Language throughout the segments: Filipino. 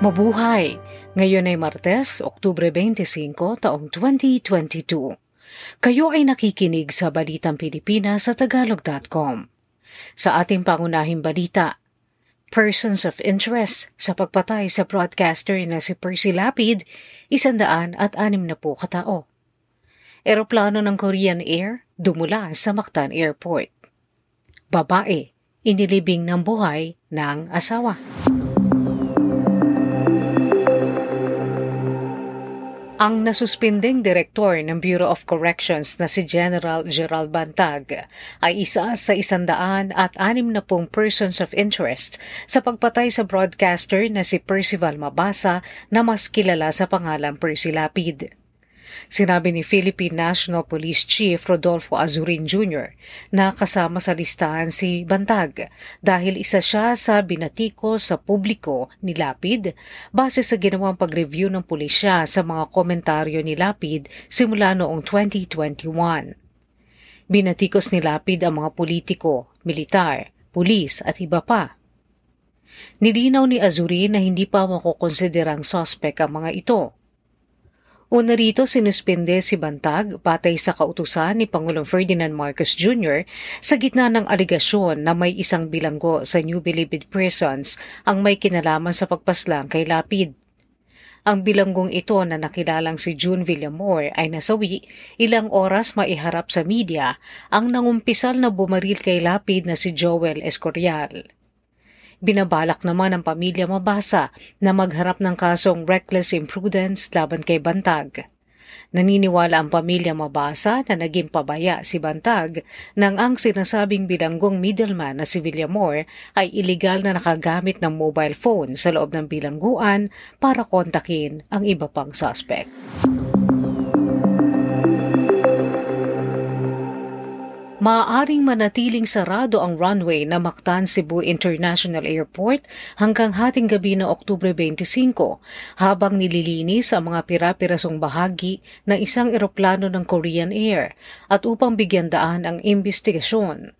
Mabuhay! Ngayon ay Martes, Oktubre 25, taong 2022. Kayo ay nakikinig sa Balitang Pilipinas sa Tagalog.com. Sa ating pangunahing balita, Persons of Interest sa pagpatay sa broadcaster na si Percy Lapid, isandaan at anim na po katao. Eroplano ng Korean Air dumula sa Mactan Airport. Babae, inilibing ng buhay ng asawa. Ang nasuspinding direktor ng Bureau of Corrections na si General Gerald Bantag ay isa sa isandaan at anim na pong persons of interest sa pagpatay sa broadcaster na si Percival Mabasa na mas kilala sa pangalang Percy Lapid. Sinabi ni Philippine National Police Chief Rodolfo Azurin Jr. na kasama sa listahan si Bantag dahil isa siya sa binatiko sa publiko ni Lapid base sa ginawang pag-review ng pulisya sa mga komentaryo ni Lapid simula noong 2021. Binatikos ni Lapid ang mga politiko, militar, pulis at iba pa. Nilinaw ni Azurin na hindi pa makukonsiderang suspect ang mga ito Una rito sinuspende si Bantag patay sa kautusan ni Pangulong Ferdinand Marcos Jr. sa gitna ng aligasyon na may isang bilanggo sa New Bilibid Prisons ang may kinalaman sa pagpaslang kay Lapid. Ang bilanggong ito na nakilalang si June Villamor ay nasawi ilang oras maiharap sa media ang nangumpisal na bumaril kay Lapid na si Joel Escorial. Binabalak naman ng pamilya Mabasa na magharap ng kasong reckless imprudence laban kay Bantag. Naniniwala ang pamilya Mabasa na naging pabaya si Bantag nang ang sinasabing bilanggong middleman na si Villamor ay iligal na nakagamit ng mobile phone sa loob ng bilangguan para kontakin ang iba pang suspect. Maaaring manatiling sarado ang runway na Mactan Cebu International Airport hanggang hating gabi na Oktubre 25 habang nililinis ang mga pira-pirasong bahagi ng isang eroplano ng Korean Air at upang bigyan daan ang imbestigasyon.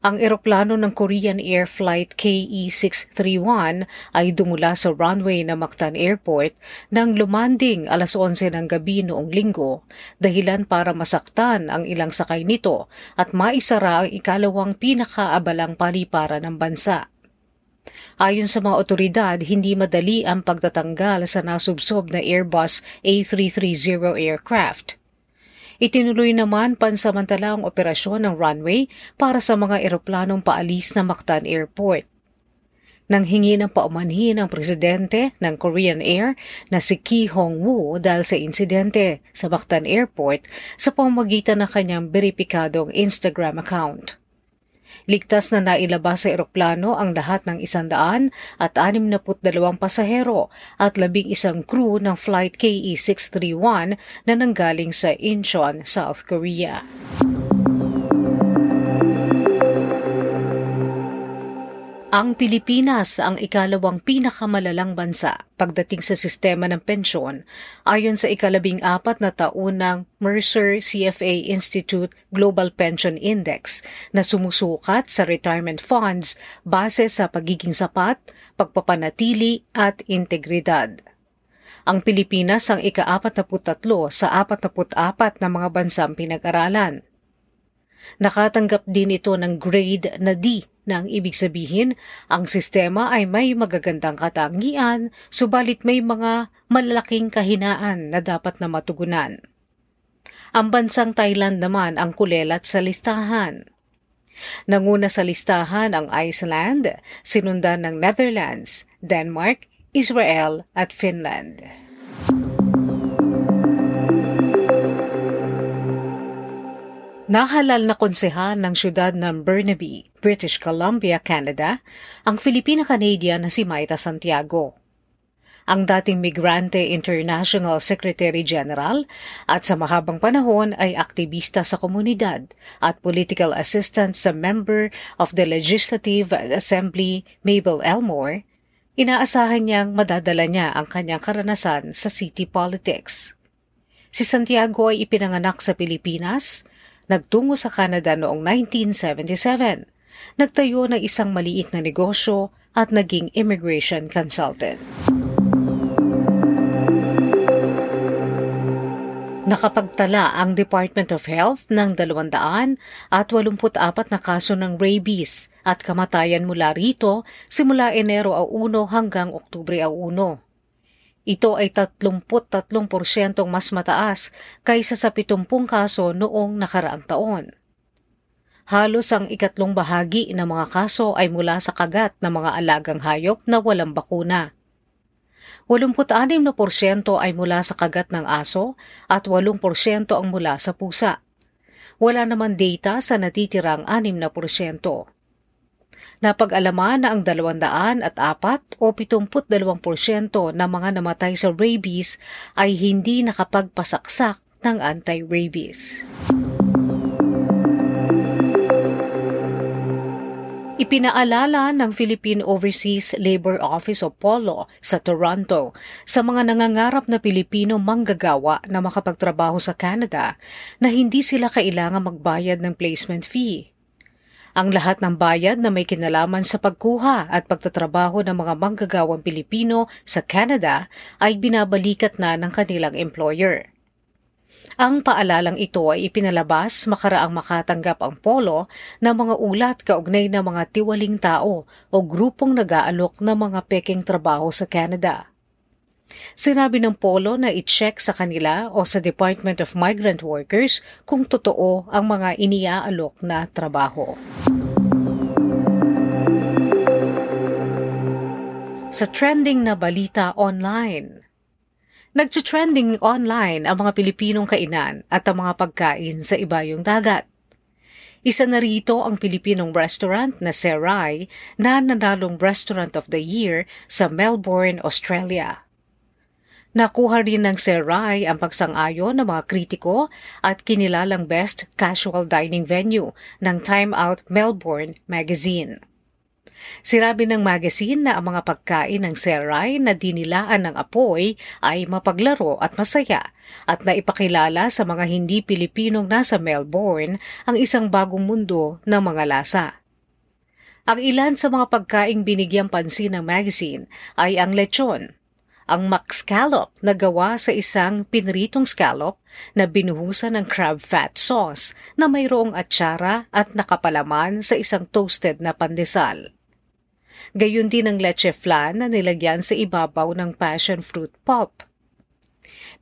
Ang eroplano ng Korean Air Flight KE-631 ay dumula sa runway ng Mactan Airport nang lumanding alas 11 ng gabi noong linggo, dahilan para masaktan ang ilang sakay nito at maisara ang ikalawang pinakaabalang paliparan ng bansa. Ayon sa mga otoridad, hindi madali ang pagtatanggal sa nasubsob na Airbus A330 aircraft. Itinuloy naman pansamantala ang operasyon ng runway para sa mga eroplanong paalis na Mactan Airport. Nang hingi ng paumanhin ang presidente ng Korean Air na si Ki Hong-woo dahil sa insidente sa Mactan Airport sa pamamagitan ng kanyang beripikadong Instagram account. Ligtas na nailabas sa eroplano ang lahat ng isandaan at 62 pasahero at labing isang crew ng Flight KE-631 na nanggaling sa Incheon, South Korea. Ang Pilipinas ang ikalawang pinakamalalang bansa pagdating sa sistema ng pensyon ayon sa ikalabing apat na taon ng Mercer CFA Institute Global Pension Index na sumusukat sa retirement funds base sa pagiging sapat, pagpapanatili at integridad. Ang Pilipinas ang ika-43 sa 44 na mga bansang pinag-aralan. Nakatanggap din ito ng grade na D na ang ibig sabihin ang sistema ay may magagandang katangian subalit may mga malalaking kahinaan na dapat na matugunan. Ang bansang Thailand naman ang kulelat sa listahan. Nanguna sa listahan ang Iceland, sinundan ng Netherlands, Denmark, Israel at Finland. Nahalal na konsehal ng siyudad ng Burnaby, British Columbia, Canada, ang Filipina-Canadian na si Maita Santiago. Ang dating Migrante International Secretary General at sa mahabang panahon ay aktivista sa komunidad at political assistant sa member of the Legislative Assembly Mabel Elmore, inaasahan niyang madadala niya ang kanyang karanasan sa city politics. Si Santiago ay ipinanganak sa Pilipinas, Nagtungo sa Canada noong 1977. Nagtayo ng isang maliit na negosyo at naging immigration consultant. Nakapagtala ang Department of Health ng 284 na kaso ng rabies at kamatayan mula rito simula Enero a 1 hanggang Oktubre a 1. Ito ay 33% mas mataas kaysa sa 70 kaso noong nakaraang taon. Halos ang ikatlong bahagi ng mga kaso ay mula sa kagat ng mga alagang hayop na walang bakuna. 86% ay mula sa kagat ng aso at 8% ang mula sa pusa. Wala naman data sa natitirang 6%. Napag-alaman na ang 200 at 4 o 72% ng mga namatay sa rabies ay hindi nakapagpasaksak ng anti-rabies. Ipinaalala ng Philippine Overseas Labor Office o POLO sa Toronto sa mga nangangarap na Pilipino manggagawa na makapagtrabaho sa Canada na hindi sila kailangan magbayad ng placement fee. Ang lahat ng bayad na may kinalaman sa pagkuha at pagtatrabaho ng mga manggagawang Pilipino sa Canada ay binabalikat na ng kanilang employer. Ang paalalang ito ay ipinalabas makaraang makatanggap ang polo ng mga ulat kaugnay ng mga tiwaling tao o grupong nag-aalok ng mga peking trabaho sa Canada. Sinabi ng polo na i-check sa kanila o sa Department of Migrant Workers kung totoo ang mga iniaalok na trabaho. Sa trending na balita online, Nagtitrending online ang mga Pilipinong kainan at ang mga pagkain sa ibayong dagat. Isa na rito ang Pilipinong restaurant na Serai na nanalong Restaurant of the Year sa Melbourne, Australia. Nakuha rin ng Serai ang pagsang-ayon ng mga kritiko at kinilalang Best Casual Dining Venue ng Time Out Melbourne magazine. Sirabi ng magazine na ang mga pagkain ng Serai na dinilaan ng apoy ay mapaglaro at masaya at naipakilala sa mga hindi Pilipinong nasa Melbourne ang isang bagong mundo ng mga lasa. Ang ilan sa mga pagkaing binigyang pansin ng magazine ay ang lechon, ang mac scallop na gawa sa isang pinritong scallop na binuhusan ng crab fat sauce na mayroong atsara at nakapalaman sa isang toasted na pandesal. Gayun din ang leche flan na nilagyan sa ibabaw ng passion fruit pulp.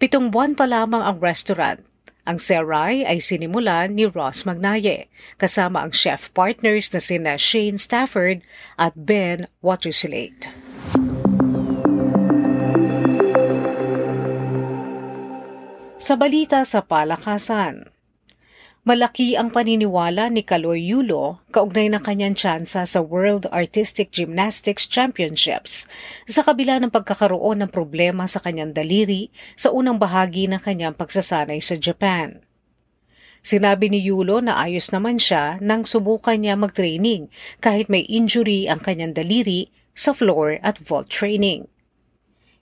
Pitong buwan pa lamang ang restaurant. Ang Serai ay sinimulan ni Ross Magnaye, kasama ang chef partners na sina Shane Stafford at Ben Waterslate. Sa balita sa palakasan, Malaki ang paniniwala ni Kaloy Yulo kaugnay ng kanyang tsansa sa World Artistic Gymnastics Championships sa kabila ng pagkakaroon ng problema sa kanyang daliri sa unang bahagi ng kanyang pagsasanay sa Japan. Sinabi ni Yulo na ayos naman siya nang subukan niya mag-training kahit may injury ang kanyang daliri sa floor at vault training.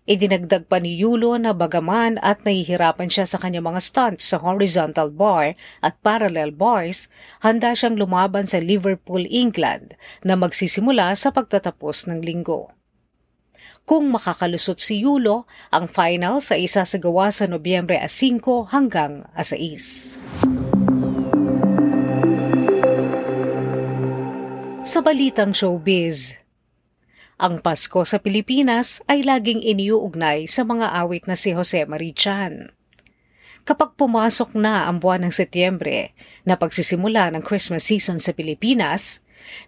Idinagdag pa ni Yulo na bagaman at nahihirapan siya sa kanyang mga stunts sa horizontal bar at parallel bars, handa siyang lumaban sa Liverpool, England na magsisimula sa pagtatapos ng linggo. Kung makakalusot si Yulo, ang final sa isa sa gawa sa Nobyembre 5 hanggang 6. Sa balitang showbiz, ang Pasko sa Pilipinas ay laging iniuugnay sa mga awit na si Jose Marichan. Kapag pumasok na ang buwan ng Setyembre na pagsisimula ng Christmas season sa Pilipinas,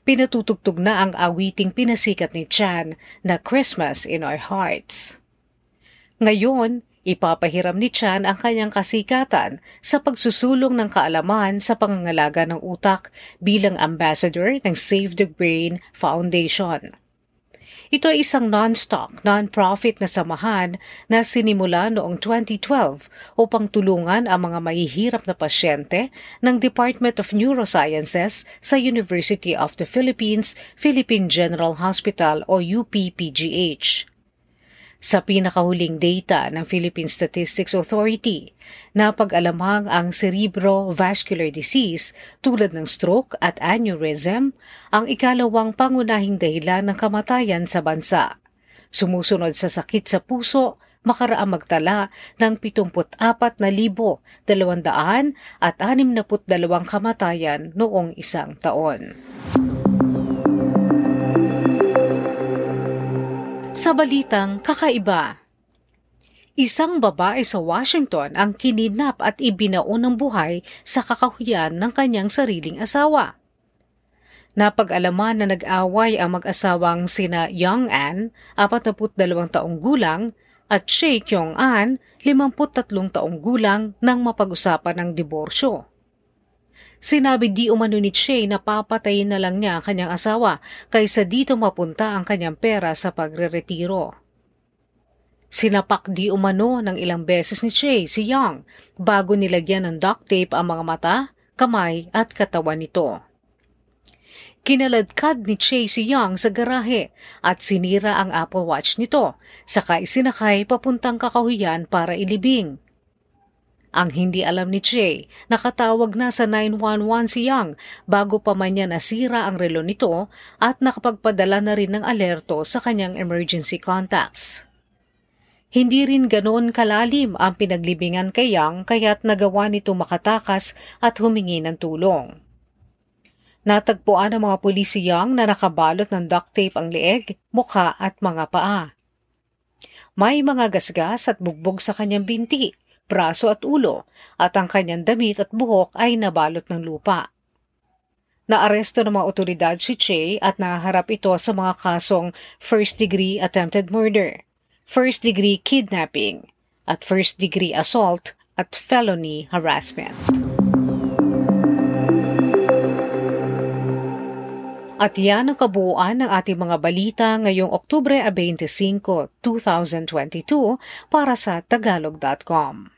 pinatutugtog na ang awiting pinasikat ni Chan na Christmas in Our Hearts. Ngayon, ipapahiram ni Chan ang kanyang kasikatan sa pagsusulong ng kaalaman sa pangangalaga ng utak bilang ambassador ng Save the Brain Foundation. Ito ay isang non-stock, non-profit na samahan na sinimula noong 2012 upang tulungan ang mga mahihirap na pasyente ng Department of Neurosciences sa University of the Philippines Philippine General Hospital o UPPGH. Sa pinakahuling data ng Philippine Statistics Authority, napag-alamang ang cerebrovascular disease tulad ng stroke at aneurysm ang ikalawang pangunahing dahilan ng kamatayan sa bansa. Sumusunod sa sakit sa puso, makaraang magtala ng 74,200 at 62 kamatayan noong isang taon. Sa balitang kakaiba, Isang babae sa Washington ang kinidnap at ibinaon ng buhay sa kakahuyan ng kanyang sariling asawa. Napag-alaman na nag-away ang mag-asawang sina Young An, 42 taong gulang, at Shea Kyung An, 53 taong gulang nang mapag-usapan ng diborsyo. Sinabi di umano ni Shea na papatayin na lang niya ang kanyang asawa kaysa dito mapunta ang kanyang pera sa pagre-retiro. Sinapak di umano ng ilang beses ni Che si Young bago nilagyan ng duct tape ang mga mata, kamay at katawan nito. Kinaladkad ni Che si Young sa garahe at sinira ang Apple Watch nito, saka isinakay papuntang kakahuyan para ilibing. Ang hindi alam ni Che, nakatawag na sa 911 si Young bago pa man niya nasira ang relo nito at nakapagpadala na rin ng alerto sa kanyang emergency contacts. Hindi rin ganoon kalalim ang pinaglibingan kay Yang kaya't nagawa nito makatakas at humingi ng tulong. Natagpuan ng mga pulis si Yang na nakabalot ng duct tape ang leeg, mukha at mga paa. May mga gasgas at bugbog sa kanyang binti, braso at ulo, at ang kanyang damit at buhok ay nabalot ng lupa. Naaresto ng mga otoridad si Che at naharap ito sa mga kasong first-degree attempted murder first-degree kidnapping, at first-degree assault at felony harassment. At yan ang kabuuan ng ating mga balita ngayong Oktubre 25, 2022 para sa tagalog.com.